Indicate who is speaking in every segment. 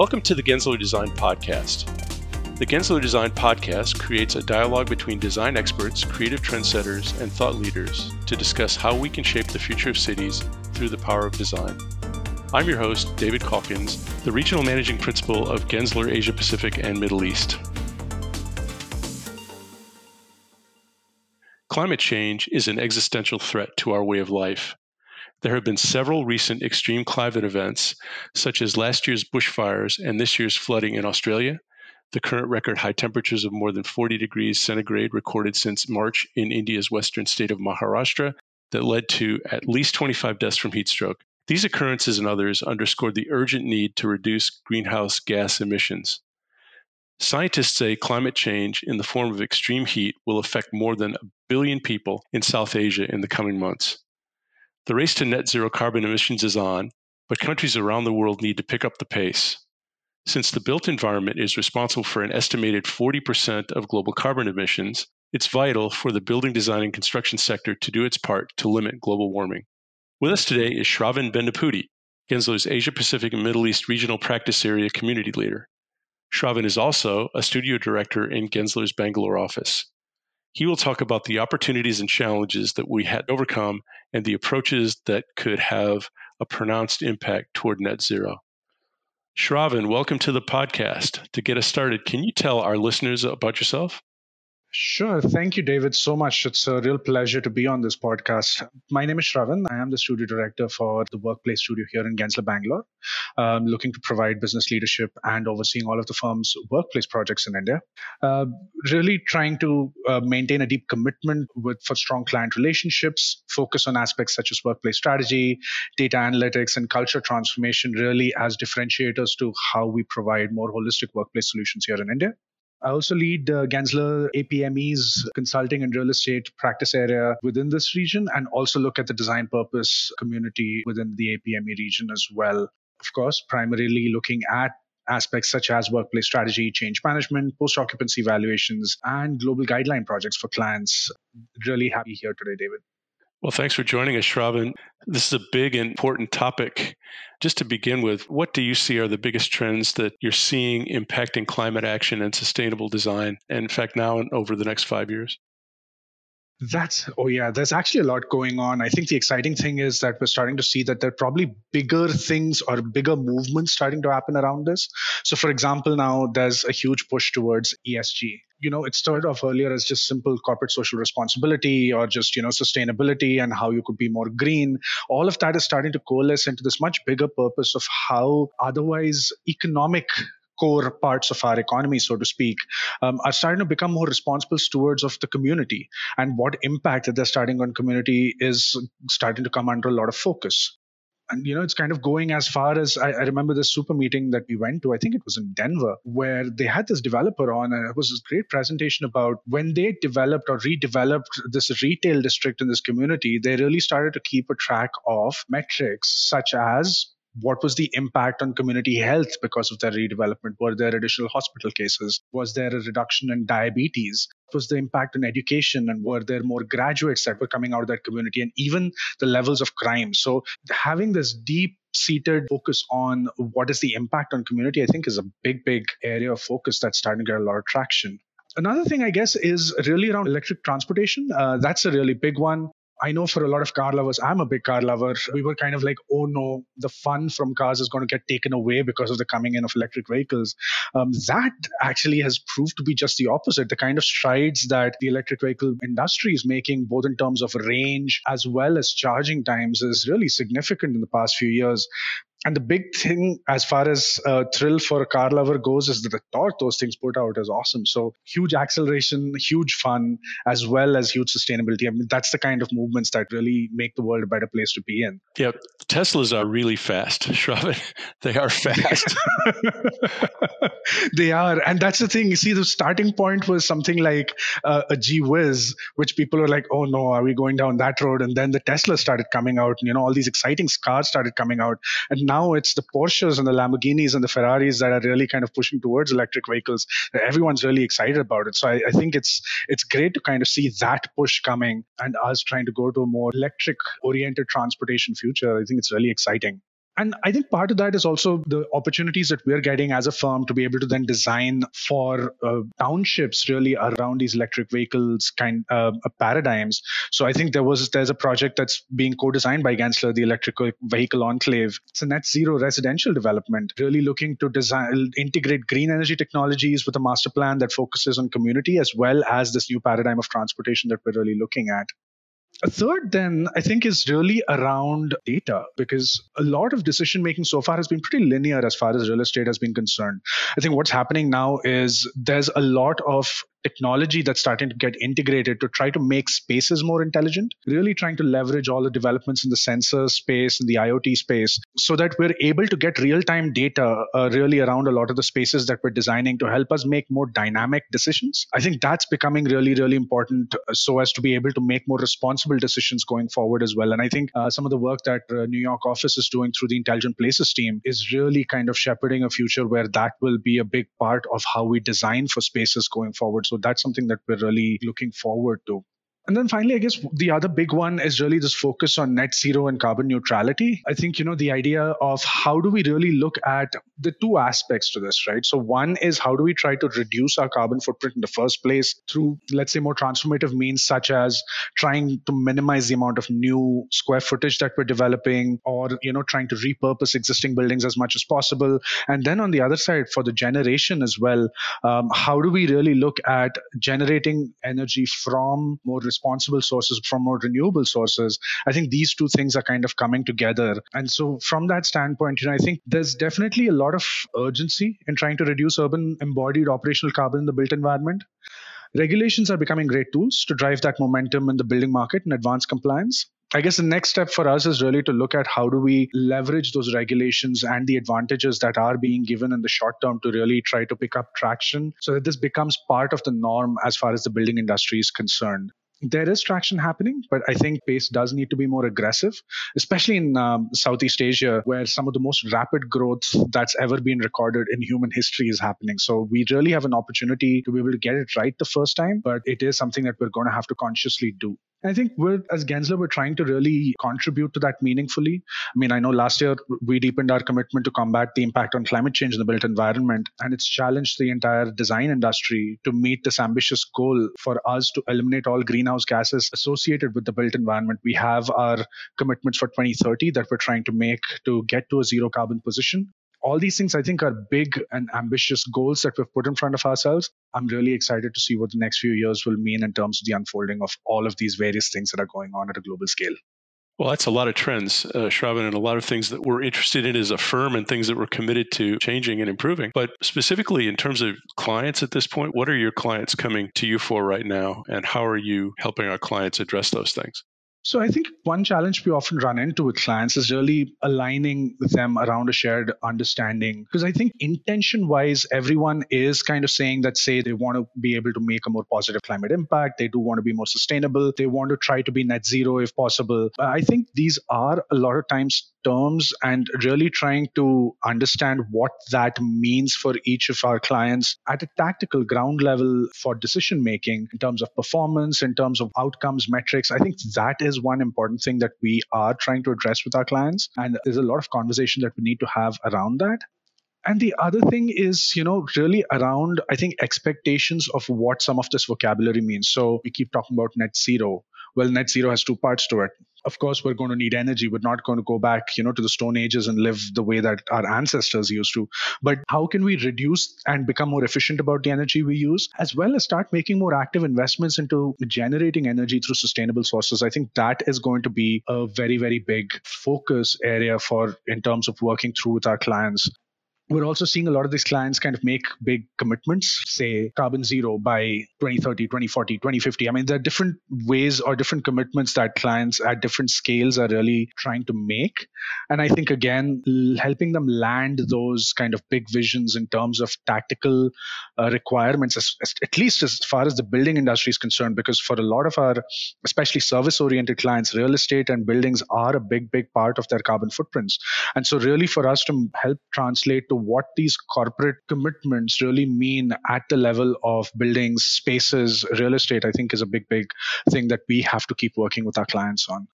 Speaker 1: Welcome to the Gensler Design Podcast. The Gensler Design Podcast creates a dialogue between design experts, creative trendsetters, and thought leaders to discuss how we can shape the future of cities through the power of design. I'm your host, David Calkins, the Regional Managing Principal of Gensler Asia Pacific and Middle East. Climate change is an existential threat to our way of life. There have been several recent extreme climate events, such as last year's bushfires and this year's flooding in Australia, the current record high temperatures of more than 40 degrees centigrade recorded since March in India's western state of Maharashtra that led to at least 25 deaths from heat stroke. These occurrences and others underscored the urgent need to reduce greenhouse gas emissions. Scientists say climate change in the form of extreme heat will affect more than a billion people in South Asia in the coming months. The race to net zero carbon emissions is on, but countries around the world need to pick up the pace. Since the built environment is responsible for an estimated 40% of global carbon emissions, it's vital for the building design and construction sector to do its part to limit global warming. With us today is Shravan Bendapudi, Gensler's Asia Pacific and Middle East Regional Practice Area Community Leader. Shravan is also a studio director in Gensler's Bangalore office. He will talk about the opportunities and challenges that we had to overcome and the approaches that could have a pronounced impact toward net zero. Shravan, welcome to the podcast. To get us started, can you tell our listeners about yourself?
Speaker 2: Sure. Thank you, David, so much. It's a real pleasure to be on this podcast. My name is Shravan. I am the studio director for the Workplace Studio here in Gensler, Bangalore, looking to provide business leadership and overseeing all of the firm's workplace projects in India. Uh, really trying to uh, maintain a deep commitment with for strong client relationships, focus on aspects such as workplace strategy, data analytics, and culture transformation, really as differentiators to how we provide more holistic workplace solutions here in India. I also lead uh, Gensler APME's consulting and real estate practice area within this region and also look at the design purpose community within the APME region as well. Of course, primarily looking at aspects such as workplace strategy, change management, post occupancy evaluations, and global guideline projects for clients. Really happy here today, David.
Speaker 1: Well, thanks for joining us, Shravan. This is a big and important topic. Just to begin with, what do you see are the biggest trends that you're seeing impacting climate action and sustainable design? And in fact, now and over the next five years?
Speaker 2: That's, oh yeah, there's actually a lot going on. I think the exciting thing is that we're starting to see that there are probably bigger things or bigger movements starting to happen around this. So, for example, now there's a huge push towards ESG. You know, it started off earlier as just simple corporate social responsibility or just, you know, sustainability and how you could be more green. All of that is starting to coalesce into this much bigger purpose of how otherwise economic core parts of our economy, so to speak, um, are starting to become more responsible stewards of the community. And what impact that they're starting on community is starting to come under a lot of focus. And you know, it's kind of going as far as I, I, remember this super meeting that we went to. I think it was in Denver, where they had this developer on, and it was this great presentation about when they developed or redeveloped this retail district in this community. They really started to keep a track of metrics such as what was the impact on community health because of their redevelopment? Were there additional hospital cases? Was there a reduction in diabetes? Was the impact on education? And were there more graduates that were coming out of that community? And even the levels of crime. So having this deep seated focus on what is the impact on community, I think is a big, big area of focus that's starting to get a lot of traction. Another thing, I guess, is really around electric transportation. Uh, that's a really big one. I know for a lot of car lovers, I'm a big car lover. We were kind of like, oh no, the fun from cars is going to get taken away because of the coming in of electric vehicles. Um, that actually has proved to be just the opposite. The kind of strides that the electric vehicle industry is making, both in terms of range as well as charging times, is really significant in the past few years and the big thing as far as uh, thrill for a car lover goes is that the torque those things put out is awesome so huge acceleration huge fun as well as huge sustainability i mean that's the kind of movements that really make the world a better place to be in
Speaker 1: yeah teslas are really fast Shravan. they are fast
Speaker 2: they are and that's the thing you see the starting point was something like uh, a G-Wiz which people were like oh no are we going down that road and then the tesla started coming out and you know all these exciting cars started coming out and now it's the Porsches and the Lamborghinis and the Ferraris that are really kind of pushing towards electric vehicles. Everyone's really excited about it. So I, I think it's it's great to kind of see that push coming and us trying to go to a more electric oriented transportation future. I think it's really exciting. And I think part of that is also the opportunities that we're getting as a firm to be able to then design for uh, townships really around these electric vehicles kind uh, paradigms. So I think there was there's a project that's being co-designed by Gensler, the electric vehicle enclave. It's a net zero residential development, really looking to design integrate green energy technologies with a master plan that focuses on community as well as this new paradigm of transportation that we're really looking at. A third, then, I think, is really around data because a lot of decision making so far has been pretty linear as far as real estate has been concerned. I think what's happening now is there's a lot of technology that's starting to get integrated to try to make spaces more intelligent, really trying to leverage all the developments in the sensor space and the IoT space so that we're able to get real time data uh, really around a lot of the spaces that we're designing to help us make more dynamic decisions. I think that's becoming really, really important uh, so as to be able to make more responsible decisions going forward as well. And I think uh, some of the work that uh, New York office is doing through the Intelligent Places team is really kind of shepherding a future where that will be a big part of how we design for spaces going forward. So that's something that we're really looking forward to. And then finally, I guess the other big one is really this focus on net zero and carbon neutrality. I think, you know, the idea of how do we really look at the two aspects to this, right? So, one is how do we try to reduce our carbon footprint in the first place through, let's say, more transformative means such as trying to minimize the amount of new square footage that we're developing or, you know, trying to repurpose existing buildings as much as possible. And then on the other side, for the generation as well, um, how do we really look at generating energy from more responsible sources from more renewable sources. I think these two things are kind of coming together. And so from that standpoint you know i think there's definitely a lot of urgency in trying to reduce urban embodied operational carbon in the built environment. Regulations are becoming great tools to drive that momentum in the building market and advance compliance. I guess the next step for us is really to look at how do we leverage those regulations and the advantages that are being given in the short term to really try to pick up traction so that this becomes part of the norm as far as the building industry is concerned there is traction happening, but I think pace does need to be more aggressive, especially in um, Southeast Asia, where some of the most rapid growth that's ever been recorded in human history is happening. So we really have an opportunity to be able to get it right the first time, but it is something that we're going to have to consciously do. I think we're, as Gensler, we're trying to really contribute to that meaningfully. I mean, I know last year we deepened our commitment to combat the impact on climate change in the built environment, and it's challenged the entire design industry to meet this ambitious goal for us to eliminate all greenhouse gases associated with the built environment. We have our commitments for 2030 that we're trying to make to get to a zero carbon position all these things I think are big and ambitious goals that we've put in front of ourselves. I'm really excited to see what the next few years will mean in terms of the unfolding of all of these various things that are going on at a global scale.
Speaker 1: Well, that's a lot of trends, uh, Shravan, and a lot of things that we're interested in as a firm and things that we're committed to changing and improving. But specifically in terms of clients at this point, what are your clients coming to you for right now? And how are you helping our clients address those things?
Speaker 2: So I think one challenge we often run into with clients is really aligning them around a shared understanding. Because I think intention wise, everyone is kind of saying that, say, they want to be able to make a more positive climate impact. They do want to be more sustainable. They want to try to be net zero if possible. I think these are a lot of times terms and really trying to understand what that means for each of our clients at a tactical ground level for decision making in terms of performance, in terms of outcomes, metrics. I think that is is one important thing that we are trying to address with our clients. And there's a lot of conversation that we need to have around that. And the other thing is, you know, really around, I think, expectations of what some of this vocabulary means. So we keep talking about net zero. Well, net zero has two parts to it of course we're going to need energy. We're not going to go back you know to the stone ages and live the way that our ancestors used to. But how can we reduce and become more efficient about the energy we use as well as start making more active investments into generating energy through sustainable sources? I think that is going to be a very very big focus area for in terms of working through with our clients we're also seeing a lot of these clients kind of make big commitments, say carbon zero by 2030, 2040, 2050. I mean, there are different ways or different commitments that clients at different scales are really trying to make. And I think, again, helping them land those kind of big visions in terms of tactical uh, requirements, as, as, at least as far as the building industry is concerned, because for a lot of our, especially service oriented clients, real estate and buildings are a big, big part of their carbon footprints. And so, really, for us to help translate to what these corporate commitments really mean at the level of buildings, spaces, real estate, I think is a big, big thing that we have to keep working with our clients on.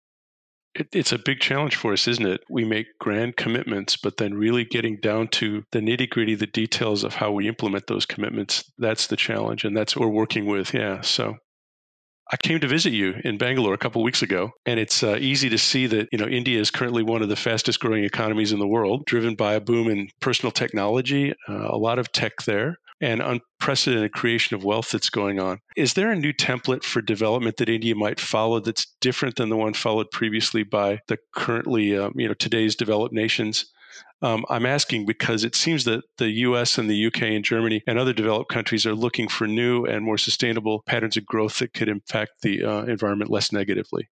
Speaker 1: it, it's a big challenge for us, isn't it? We make grand commitments, but then really getting down to the nitty gritty, the details of how we implement those commitments, that's the challenge. And that's what we're working with. Yeah. So I came to visit you in Bangalore a couple weeks ago, and it's uh, easy to see that you know India is currently one of the fastest growing economies in the world, driven by a boom in personal technology, uh, a lot of tech there, and unprecedented creation of wealth that's going on. Is there a new template for development that India might follow that's different than the one followed previously by the currently um, you know today's developed nations? Um, I'm asking because it seems that the US and the UK and Germany and other developed countries are looking for new and more sustainable patterns of growth that could impact the uh, environment less negatively.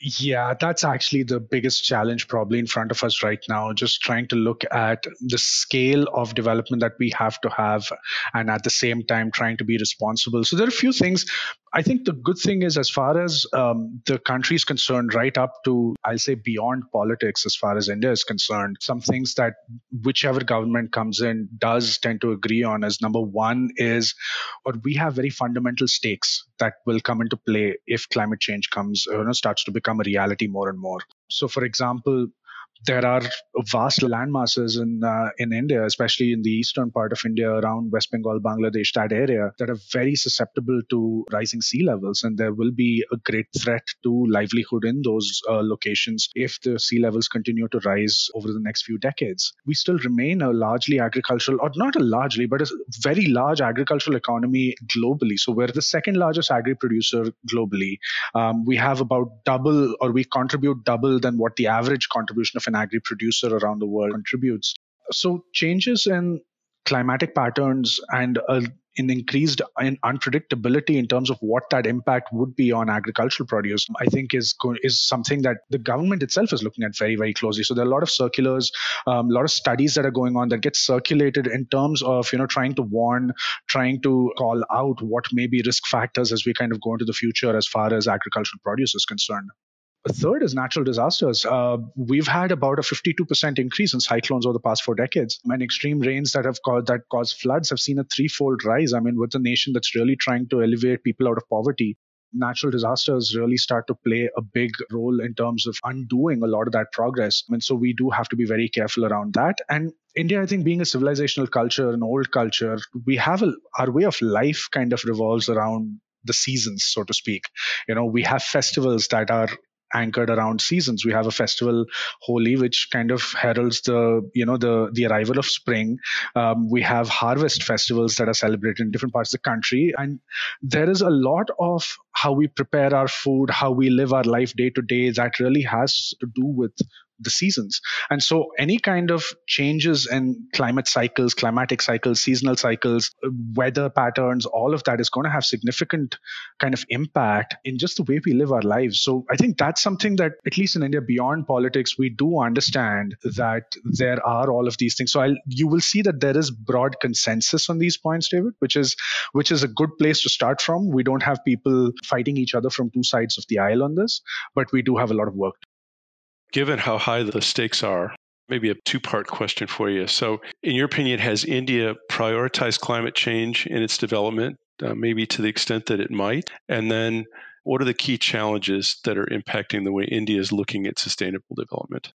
Speaker 2: Yeah, that's actually the biggest challenge probably in front of us right now. Just trying to look at the scale of development that we have to have, and at the same time, trying to be responsible. So, there are a few things I think the good thing is, as far as um, the country is concerned, right up to, I'll say, beyond politics, as far as India is concerned, some things that whichever government comes in does tend to agree on is number one is, or we have very fundamental stakes that will come into play if climate change comes, you know, starts to become a reality more and more. So, for example, there are vast landmasses in uh, in India, especially in the eastern part of India, around West Bengal, Bangladesh, that area, that are very susceptible to rising sea levels, and there will be a great threat to livelihood in those uh, locations if the sea levels continue to rise over the next few decades. We still remain a largely agricultural, or not a largely, but a very large agricultural economy globally. So we're the second largest agri producer globally. Um, we have about double, or we contribute double than what the average contribution of an agri producer around the world contributes. So changes in climatic patterns and uh, in increased in unpredictability in terms of what that impact would be on agricultural produce, I think is is something that the government itself is looking at very very closely. So there are a lot of circulars, um, a lot of studies that are going on that get circulated in terms of you know trying to warn, trying to call out what may be risk factors as we kind of go into the future as far as agricultural produce is concerned. A third is natural disasters. Uh, we've had about a 52% increase in cyclones over the past four decades. And extreme rains that have caused, that floods have seen a threefold rise. I mean, with a nation that's really trying to elevate people out of poverty, natural disasters really start to play a big role in terms of undoing a lot of that progress. I And so we do have to be very careful around that. And India, I think, being a civilizational culture, an old culture, we have a, our way of life kind of revolves around the seasons, so to speak. You know, we have festivals that are anchored around seasons. We have a festival, Holi, which kind of heralds the you know the the arrival of spring. Um, we have harvest festivals that are celebrated in different parts of the country, and there is a lot of how we prepare our food, how we live our life day to day that really has to do with the seasons. And so any kind of changes in climate cycles, climatic cycles, seasonal cycles, weather patterns, all of that is going to have significant kind of impact in just the way we live our lives. So I think that's something that, at least in India, beyond politics, we do understand that there are all of these things. So I'll, you will see that there is broad consensus on these points, David, which is which is a good place to start from. We don't have people fighting each other from two sides of the aisle on this, but we do have a lot of work
Speaker 1: Given how high the stakes are, maybe a two part question for you. So, in your opinion, has India prioritized climate change in its development, uh, maybe to the extent that it might? And then, what are the key challenges that are impacting the way India is looking at sustainable development?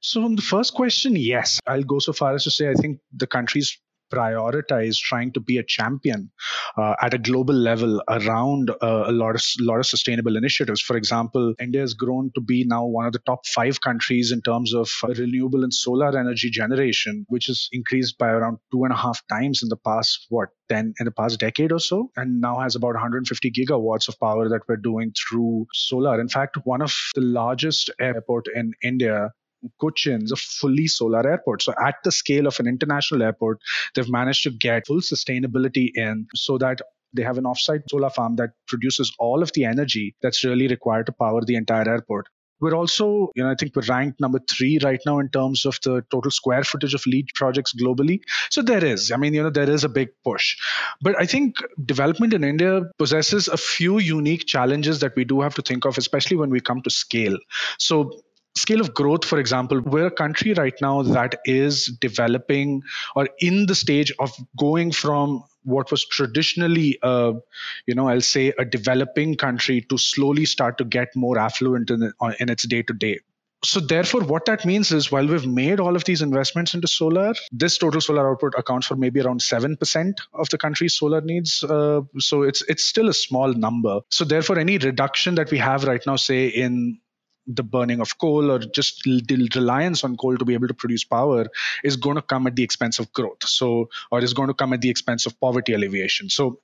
Speaker 2: So, on the first question, yes, I'll go so far as to say I think the country's prioritize trying to be a champion uh, at a global level around uh, a lot of lot of sustainable initiatives. For example, India has grown to be now one of the top five countries in terms of renewable and solar energy generation, which has increased by around two and a half times in the past what 10 in the past decade or so and now has about 150 gigawatts of power that we're doing through solar in fact one of the largest airport in india Cochin is a fully solar airport. So at the scale of an international airport, they've managed to get full sustainability in so that they have an offsite solar farm that produces all of the energy that's really required to power the entire airport. We're also, you know, I think we're ranked number three right now in terms of the total square footage of LEED projects globally. So there is, I mean, you know, there is a big push. But I think development in India possesses a few unique challenges that we do have to think of, especially when we come to scale. So scale of growth, for example, we're a country right now that is developing or in the stage of going from what was traditionally, a, you know, I'll say a developing country to slowly start to get more affluent in, in its day to day so therefore what that means is while we've made all of these investments into solar this total solar output accounts for maybe around 7% of the country's solar needs uh, so it's it's still a small number. So therefore any reduction that we have right now say in the burning of coal or just the reliance on coal to be able to produce power is going to come at the expense of growth. So or is going to come at the expense of poverty alleviation. So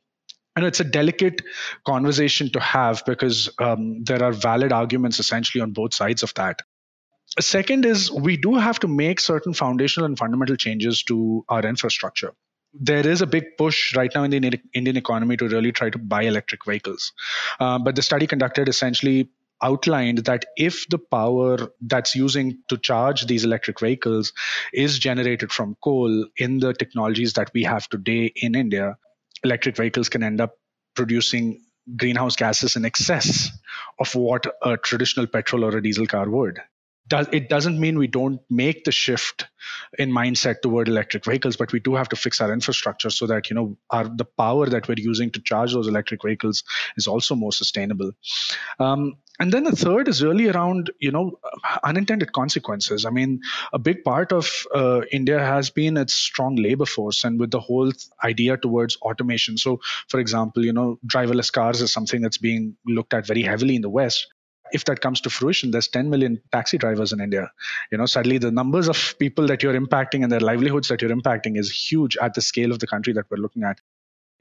Speaker 2: and it's a delicate conversation to have because um, there are valid arguments essentially on both sides of that. Second is we do have to make certain foundational and fundamental changes to our infrastructure. There is a big push right now in the Indian economy to really try to buy electric vehicles. Uh, but the study conducted essentially outlined that if the power that's using to charge these electric vehicles is generated from coal in the technologies that we have today in India, electric vehicles can end up producing greenhouse gases in excess of what a traditional petrol or a diesel car would does it doesn't mean we don't make the shift in mindset toward electric vehicles but we do have to fix our infrastructure so that you know our the power that we're using to charge those electric vehicles is also more sustainable. Um, and then the third is really around you know unintended consequences. I mean a big part of uh, india has been its strong labor force and with the whole idea towards automation. So for example you know driverless cars is something that's being looked at very heavily in the west if that comes to fruition, there's 10 million taxi drivers in India. You know, suddenly the numbers of people that you're impacting and their livelihoods that you're impacting is huge at the scale of the country that we're looking at.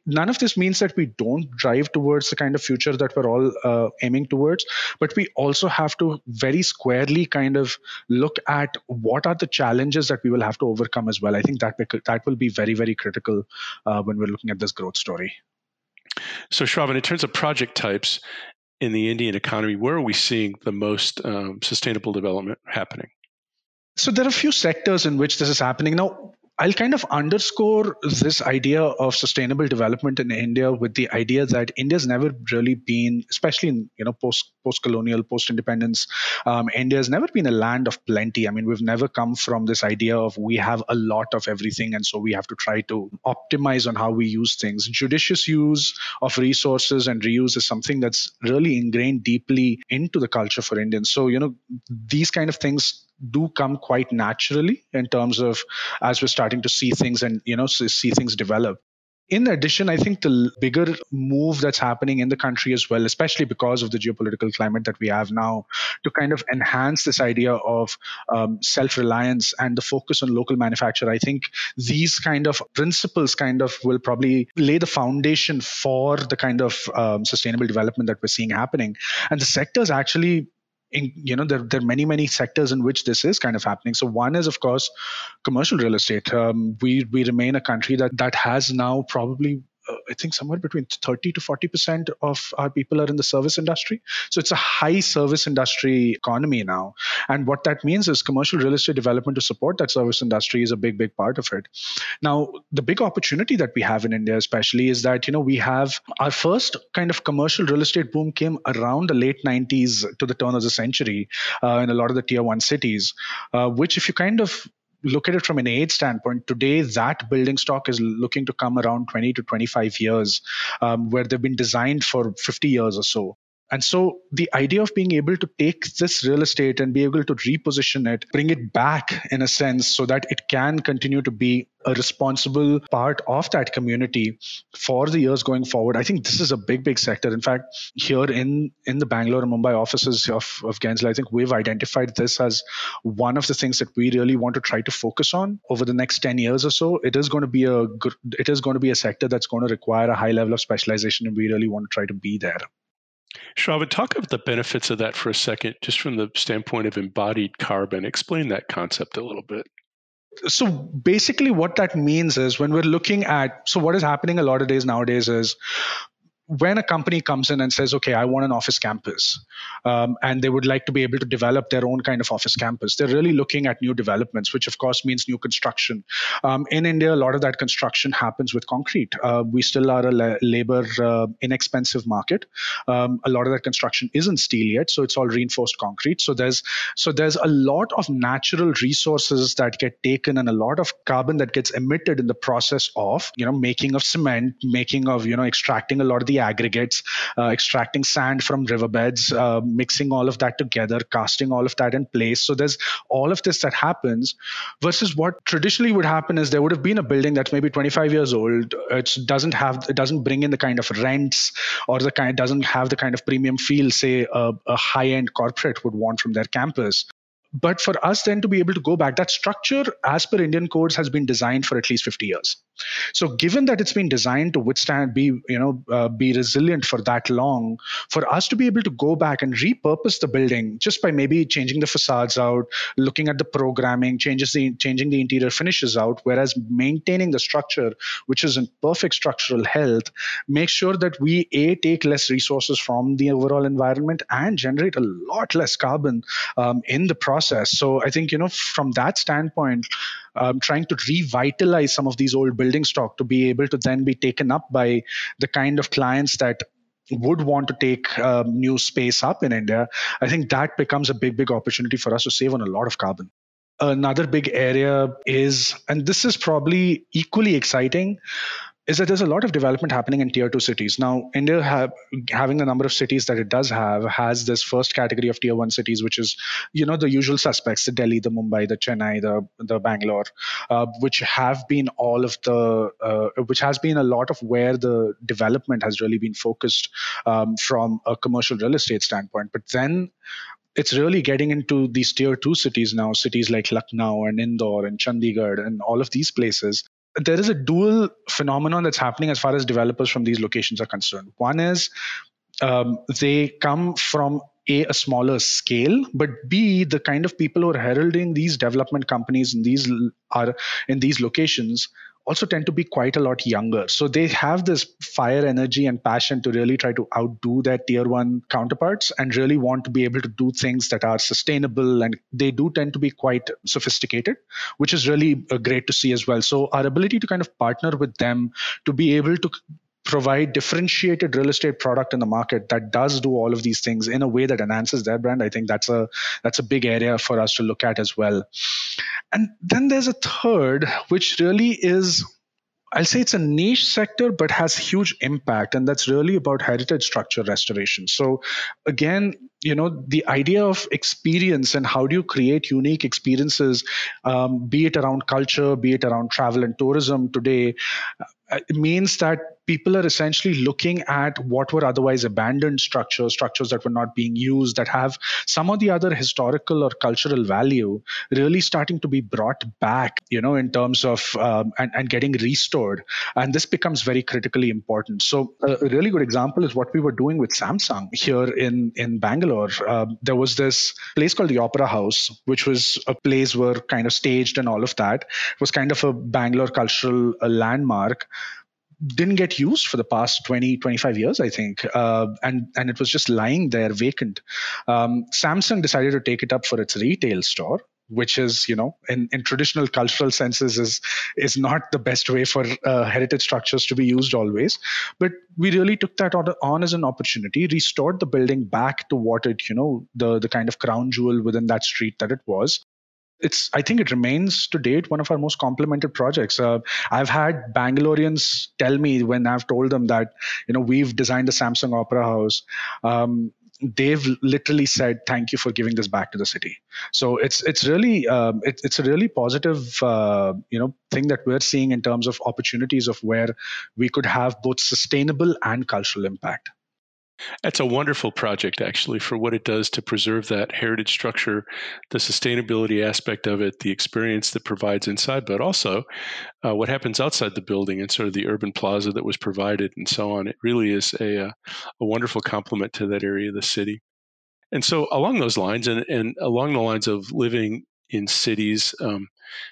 Speaker 2: None of this means that we don't drive towards the kind of future that we're all uh, aiming towards, but we also have to very squarely kind of look at what are the challenges that we will have to overcome as well. I think that that will be very very critical uh, when we're looking at this growth story.
Speaker 1: So, Shravan, in terms of project types, in the Indian economy, where are we seeing the most um, sustainable development happening?
Speaker 2: So there are a few sectors in which this is happening. Now, I'll kind of underscore this idea of sustainable development in India with the idea that India's never really been, especially in you know post post colonial, post independence, um, India's never been a land of plenty. I mean, we've never come from this idea of we have a lot of everything, and so we have to try to optimize on how we use things. Judicious use of resources and reuse is something that's really ingrained deeply into the culture for Indians. So you know these kind of things do come quite naturally in terms of as we're starting to see things and you know see things develop in addition, I think the bigger move that's happening in the country as well, especially because of the geopolitical climate that we have now, to kind of enhance this idea of um, self reliance and the focus on local manufacture, I think these kind of principles kind of will probably lay the foundation for the kind of um, sustainable development that we're seeing happening. And the sectors actually in, you know there, there are many many sectors in which this is kind of happening. So one is of course commercial real estate. Um, we we remain a country that that has now probably uh, I think somewhere between 30 to 40 percent of our people are in the service industry. So it's a high service industry economy now. And what that means is commercial real estate development to support that service industry is a big, big part of it. Now, the big opportunity that we have in India, especially, is that you know we have our first kind of commercial real estate boom came around the late 90s to the turn of the century uh, in a lot of the tier one cities, uh, which if you kind of look at it from an age standpoint, today that building stock is looking to come around 20 to 25 years, um, where they've been designed for 50 years or so. And so the idea of being able to take this real estate and be able to reposition it, bring it back in a sense so that it can continue to be a responsible part of that community for the years going forward. I think this is a big, big sector. In fact, here in, in the Bangalore and Mumbai offices of, of Gensler, I think we've identified this as one of the things that we really want to try to focus on over the next 10 years or so. It is going to be a it is going to be a sector that's going to require a high level of specialization and we really want to try to be there.
Speaker 1: Shravan, talk about the benefits of that for a second, just from the standpoint of embodied carbon. Explain that concept a little bit.
Speaker 2: So basically, what that means is when we're looking at, so what is happening a lot of days nowadays is when a company comes in and says, okay, I want an office campus, um, and they would like to be able to develop their own kind of office campus, they're really looking at new developments, which of course means new construction. Um, in India, a lot of that construction happens with concrete. Uh, we still are a la- labor uh, inexpensive market. Um, a lot of that construction isn't steel yet, so it's all reinforced concrete. So there's so there's a lot of natural resources that get taken and a lot of carbon that gets emitted in the process of you know making of cement, making of you know extracting a lot of the aggregates, uh, extracting sand from riverbeds, uh, mixing all of that together, casting all of that in place. So there's all of this that happens versus what traditionally would happen is there would have been a building that's maybe 25 years old. It doesn't have, it doesn't bring in the kind of rents or the kind, doesn't have the kind of premium feel, say, a, a high end corporate would want from their campus but for us then to be able to go back that structure as per indian codes has been designed for at least 50 years so given that it's been designed to withstand be you know uh, be resilient for that long for us to be able to go back and repurpose the building just by maybe changing the facades out looking at the programming changes the changing the interior finishes out whereas maintaining the structure which is in perfect structural health make sure that we a take less resources from the overall environment and generate a lot less carbon um, in the process process. So I think you know from that standpoint, um, trying to revitalize some of these old building stock to be able to then be taken up by the kind of clients that would want to take um, new space up in India, I think that becomes a big, big opportunity for us to save on a lot of carbon. Another big area is, and this is probably equally exciting, is that there's a lot of development happening in tier two cities. Now, India have, having the number of cities that it does have has this first category of tier one cities, which is, you know, the usual suspects, the Delhi, the Mumbai, the Chennai, the, the Bangalore, uh, which have been all of the, uh, which has been a lot of where the development has really been focused um, from a commercial real estate standpoint. But then it's really getting into these tier two cities now, cities like Lucknow and Indore and Chandigarh and all of these places there is a dual phenomenon that's happening as far as developers from these locations are concerned. One is um, they come from a, a smaller scale, but B, the kind of people who are heralding these development companies in these are in these locations also tend to be quite a lot younger. So they have this fire, energy, and passion to really try to outdo their tier one counterparts and really want to be able to do things that are sustainable. And they do tend to be quite sophisticated, which is really uh, great to see as well. So our ability to kind of partner with them to be able to provide differentiated real estate product in the market that does do all of these things in a way that enhances their brand i think that's a that's a big area for us to look at as well and then there's a third, which really is I'll say it's a niche sector, but has huge impact, and that's really about heritage structure restoration. So, again, you know, the idea of experience and how do you create unique experiences, um, be it around culture, be it around travel and tourism today, uh, means that people are essentially looking at what were otherwise abandoned structures, structures that were not being used, that have some of the other historical or cultural value, really starting to be brought back, you know, in terms of um, and, and getting restored. And this becomes very critically important. So a really good example is what we were doing with Samsung here in in Bangalore. Uh, there was this place called the Opera House, which was a place where kind of staged and all of that. It was kind of a Bangalore cultural uh, landmark didn't get used for the past 20 25 years i think uh, and and it was just lying there vacant. Um, samsung decided to take it up for its retail store which is you know in, in traditional cultural senses is is not the best way for uh, heritage structures to be used always. But we really took that on, on as an opportunity restored the building back to what it you know the the kind of crown jewel within that street that it was it's i think it remains to date one of our most complimented projects. Uh, i've had bangaloreans tell me when i've told them that you know we've designed a samsung opera house. Um, they've literally said thank you for giving this back to the city. So it's it's really um, it, it's a really positive uh, you know thing that we're seeing in terms of opportunities of where we could have both sustainable and cultural impact
Speaker 1: that's a wonderful project, actually, for what it does to preserve that heritage structure, the sustainability aspect of it, the experience that provides inside, but also uh, what happens outside the building and sort of the urban plaza that was provided and so on. It really is a, uh, a wonderful complement to that area of the city. And so, along those lines, and, and along the lines of living in cities, um,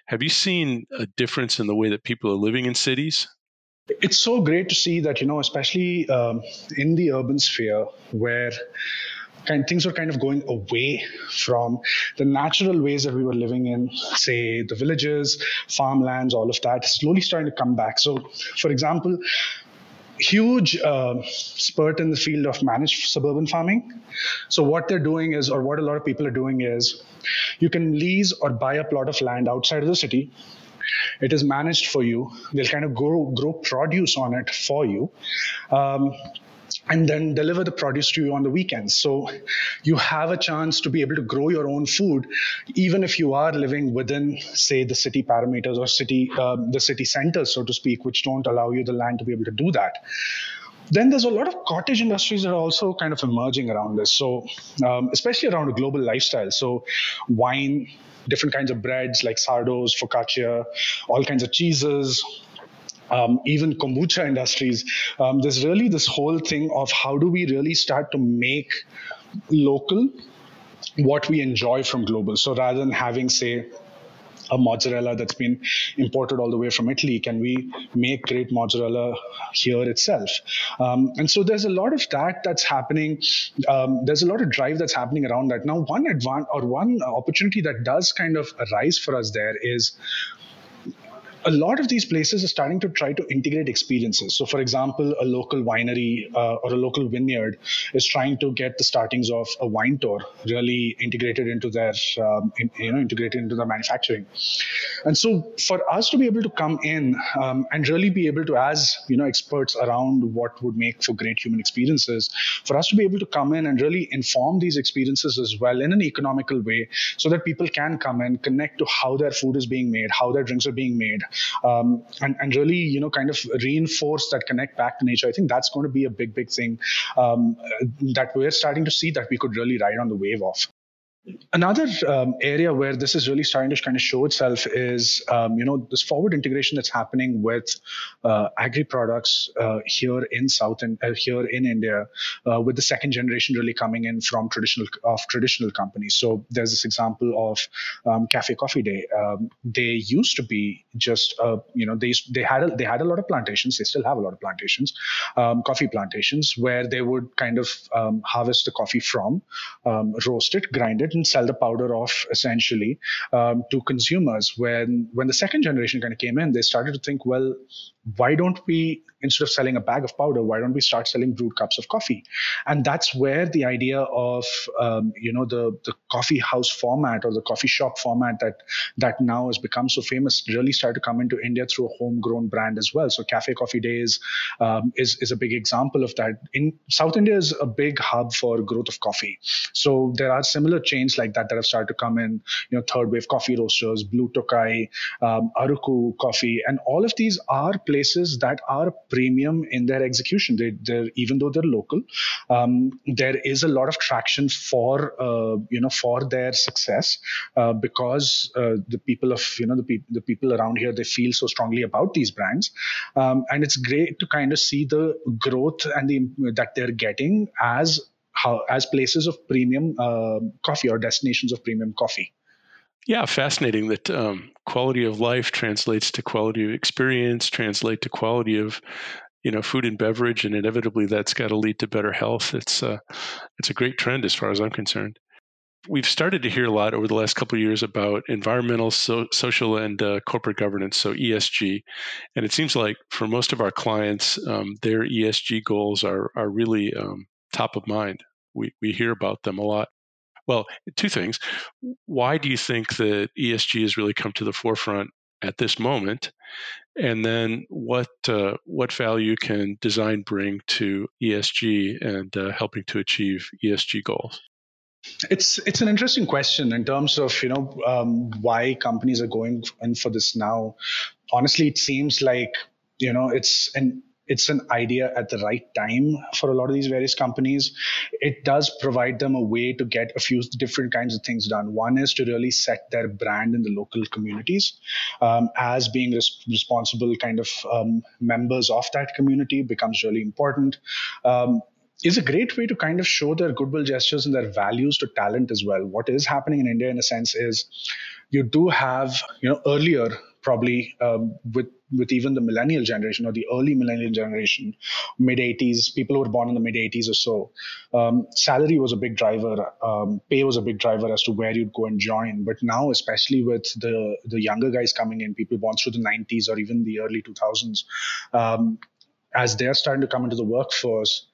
Speaker 1: have you seen a difference in the way that people are living in cities?
Speaker 2: It's so great to see that, you know, especially um, in the urban sphere where kind things were kind of going away from the natural ways that we were living in, say the villages, farmlands, all of that, slowly starting to come back. So, for example, huge uh, spurt in the field of managed suburban farming. So what they're doing is, or what a lot of people are doing is, you can lease or buy a plot of land outside of the city. It is managed for you. They'll kind of grow grow produce on it for you. Um, and then deliver the produce to you on the weekends. So you have a chance to be able to grow your own food, even if you are living within, say, the city parameters or city, uh, the city centers, so to speak, which don't allow you the land to be able to do that. Then there's a lot of cottage industries that are also kind of emerging around this. So, um, especially around a global lifestyle. So, wine, different kinds of breads like sourdoughs, focaccia, all kinds of cheeses, um, even kombucha industries, um, there's really this whole thing of how do we really start to make local what we enjoy from global. So rather than having, say, a mozzarella that's been imported all the way from Italy? Can we make great mozzarella here itself? Um, and so there's a lot of that that's happening. Um, there's a lot of drive that's happening around that. Now, one advantage or one opportunity that does kind of arise for us there is a lot of these places are starting to try to integrate experiences. So, for example, a local winery uh, or a local vineyard is trying to get the startings of a wine tour really integrated into their, um, in, you know, integrated into their manufacturing. And so, for us to be able to come in um, and really be able to, as you know, experts around what would make for great human experiences, for us to be able to come in and really inform these experiences as well in an economical way, so that people can come and connect to how their food is being made, how their drinks are being made um, and, and really, you know, kind of reinforce that connect back to nature. I think that's going to be a big, big thing um, that we're starting to see that we could really ride on the wave of. Another um, area where this is really starting to kind of show itself is, um, you know, this forward integration that's happening with uh, agri products uh, here in South and uh, here in India, uh, with the second generation really coming in from traditional of traditional companies. So there's this example of um, Cafe Coffee Day. Um, they used to be just, uh, you know, they they had a, they had a lot of plantations. They still have a lot of plantations, um, coffee plantations, where they would kind of um, harvest the coffee from, roast it, grind it and sell the powder off essentially um, to consumers. When when the second generation kind of came in, they started to think, well, why don't we instead of selling a bag of powder why don't we start selling brewed cups of coffee? And that's where the idea of um, you know the the coffee house format or the coffee shop format that that now has become so famous really started to come into india through a homegrown brand as well. So cafe coffee days um, is is a big example of that. In south india is a big hub for growth of coffee. So there are similar chains like that that have started to come in you know third wave coffee roasters blue tokai um, Araku coffee. And all of these are places places that are premium in their execution. They, they're even though they're local, um, there is a lot of traction for uh, you know for their success uh, because uh, the people of you know the, pe- the people around here they feel so strongly about these brands, um, and it's great to kind of see the growth and the that they're getting as how, as places of premium uh, coffee or destinations of premium coffee.
Speaker 1: Yeah, fascinating that um, quality of life translates to quality of experience, translate to quality of you know food and beverage, and inevitably that's got to lead to better health. It's uh, it's a great trend as far as I'm concerned. We've started to hear a lot over the last couple of years about environmental, so, social, and uh, corporate governance, so ESG, and it seems like for most of our clients, um, their ESG goals are are really um, top of mind. We we hear about them a lot. Well, two things. Why do you think that ESG has really come to the forefront at this moment? And then what uh, what value can design bring to ESG and uh, helping to achieve ESG goals?
Speaker 2: It's it's an interesting question in terms of you know um, why companies are going in for this now. Honestly, it seems like you know it's an it's an idea at the right time for a lot of these various companies. It does provide them a way to get a few different kinds of things done. One is to really set their brand in the local communities um, as being res- responsible kind of um, members of that community becomes really important. Um, is a great way to kind of show their goodwill gestures and their values to talent as well. What is happening in India, in a sense, is you do have, you know, earlier probably um, with with even the millennial generation or the early millennial generation, mid 80s, people who were born in the mid 80s or so, um, salary was a big driver. Um, pay was a big driver as to where you'd go and join. But now, especially with the the younger guys coming in, people born through the 90s or even the early 2000s, um, as they're starting to come into the workforce,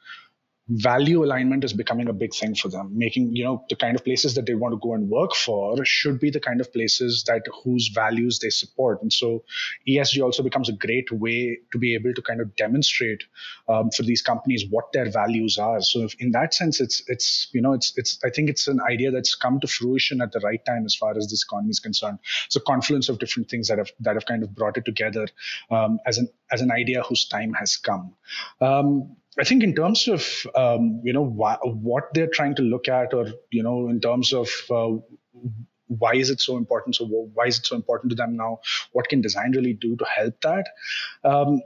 Speaker 2: value alignment is becoming a big thing for them. Making you know the kind of places that they want to go and work for should be the kind of places that whose values they support. And so esg also becomes a great way to be able to kind of demonstrate um, for these companies what their values are. So in that sense it's it's you know it's it's i think it's an idea that's come to fruition at the right time as far as this economy is concerned. It's a confluence of different things that have that have kind of brought it together um, as an as an idea whose time has come. Um, I think in terms of um, you know why, what they're trying to look at, or you know, in terms of uh, why is it so important? So why is it so important to them now? What can design really do to help that? Um,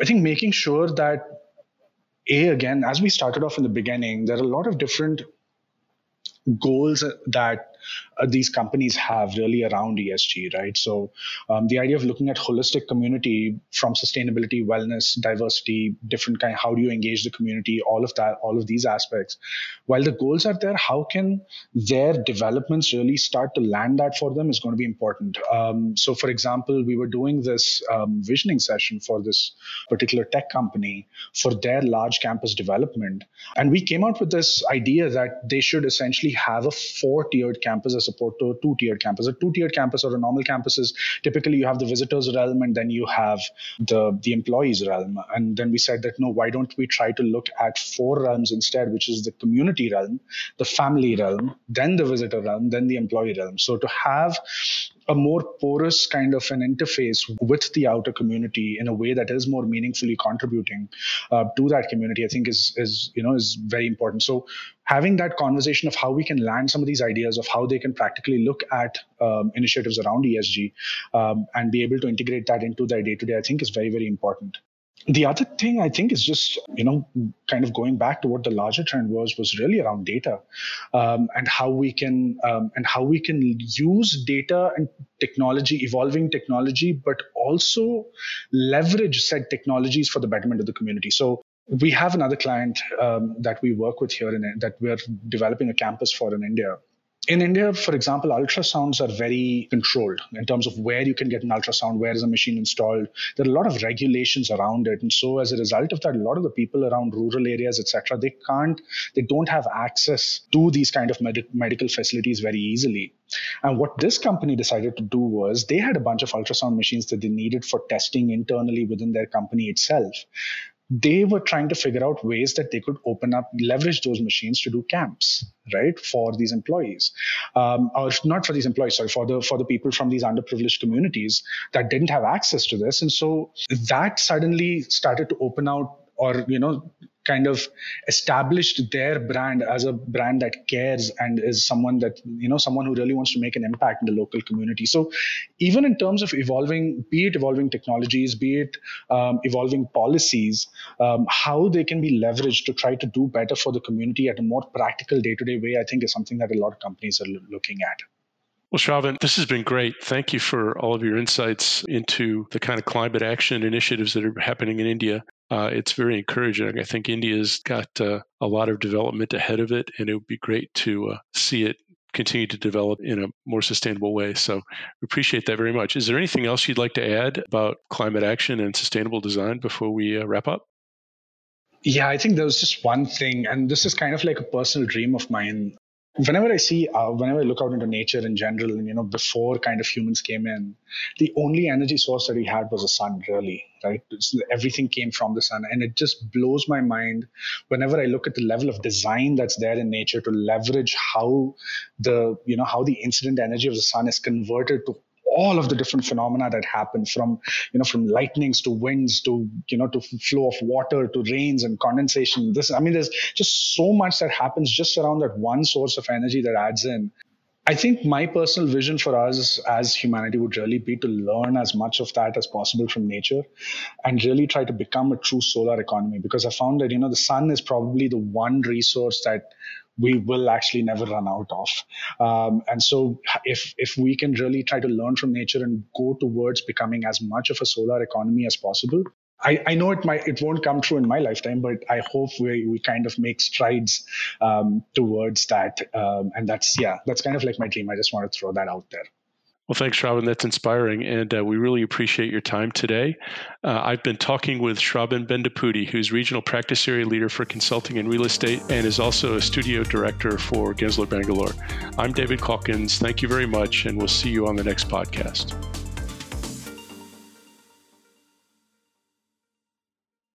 Speaker 2: I think making sure that a again, as we started off in the beginning, there are a lot of different goals that uh, these companies have really around ESG, right? So um, the idea of looking at holistic community from sustainability, wellness, diversity, different kind, how do you engage the community, all of that, all of these aspects. While the goals are there, how can their developments really start to land that for them is going to be important. Um, so, for example, we were doing this um, visioning session for this particular tech company for their large campus development, and we came out with this idea that they should essentially have a four-tiered campus campus as opposed to a two-tiered campus. A two-tiered campus or a normal campus is typically you have the visitors realm and then you have the the employees realm. And then we said that no, why don't we try to look at four realms instead, which is the community realm, the family realm, then the visitor realm, then the employee realm. So to have a more porous kind of an interface with the outer community in a way that is more meaningfully contributing uh, to that community, I think is is you know is very important. So having that conversation of how we can land some of these ideas of how they can practically look at um, initiatives around ESG um, and be able to integrate that into their day to day, I think is very very important the other thing I think is just you know kind of going back to what the larger trend was was really around data um, and how we can um, and how we can use data and technology evolving technology but also leverage said technologies for the betterment of the community. So we have another client um, that we work with here in that we're developing a campus for in India in India, for example, ultrasounds are very controlled in terms of where you can get an ultrasound, where is a machine installed. There are a lot of regulations around it, and so as a result of that, a lot of the people around rural areas, etc., they can't, they don't have access to these kind of med- medical facilities very easily. And what this company decided to do was they had a bunch of ultrasound machines that they needed for testing internally within their company itself they were trying to figure out ways that they could open up, leverage those machines to do camps, right, for these employees, um, or not for these employees, sorry, for the for the people from these underprivileged communities that didn't have access to this, and so that suddenly started to open out, or you know, kind of established their brand as a brand that cares and is someone that you know someone who really wants to make an impact in the local community. So even in terms of evolving be it evolving technologies be it um, evolving policies um, how they can be leveraged to try to do better for the community at a more practical day-to-day way i think is something that a lot of companies are l- looking at.
Speaker 1: Well, Shravan, this has been great. Thank you for all of your insights into the kind of climate action initiatives that are happening in India uh, it's very encouraging. I think India's got uh, a lot of development ahead of it, and it would be great to uh, see it continue to develop in a more sustainable way. So we appreciate that very much. Is there anything else you'd like to add about climate action and sustainable design before we uh, wrap up?
Speaker 2: Yeah, I think there was just one thing, and this is kind of like a personal dream of mine whenever I see, uh, whenever I look out into nature in general, and you know, before kind of humans came in, the only energy source that we had was the sun, really, right? Everything came from the sun, and it just blows my mind whenever I look at the level of design that's there in nature to leverage how the, you know, how the incident energy of the sun is converted to all of the different phenomena that happen from you know from lightnings to winds to you know to flow of water to rains and condensation. This i mean there's just so much that happens just around that one source of energy that adds in. I think my personal vision for us as humanity would really be to learn as much of that as possible from nature and really try to become a true solar economy. Because I found that, you know, the sun is probably the one resource that we will actually never run out of. Um, and so, if if we can really try to learn from nature and go towards becoming as much of a solar economy as possible, I, I, know it might it won't come true in my lifetime, but I hope we, we kind of make strides um, towards that. Um, and that's yeah, that's kind of like my dream. I just want to throw that out there.
Speaker 1: Well, thanks, Shravan. That's inspiring, and uh, we really appreciate your time today. Uh, I've been talking with Shravan Bendapudi, who's regional practice area leader for consulting and real estate, and is also a studio director for Gensler Bangalore. I'm David Calkins. Thank you very much, and we'll see you on the next podcast.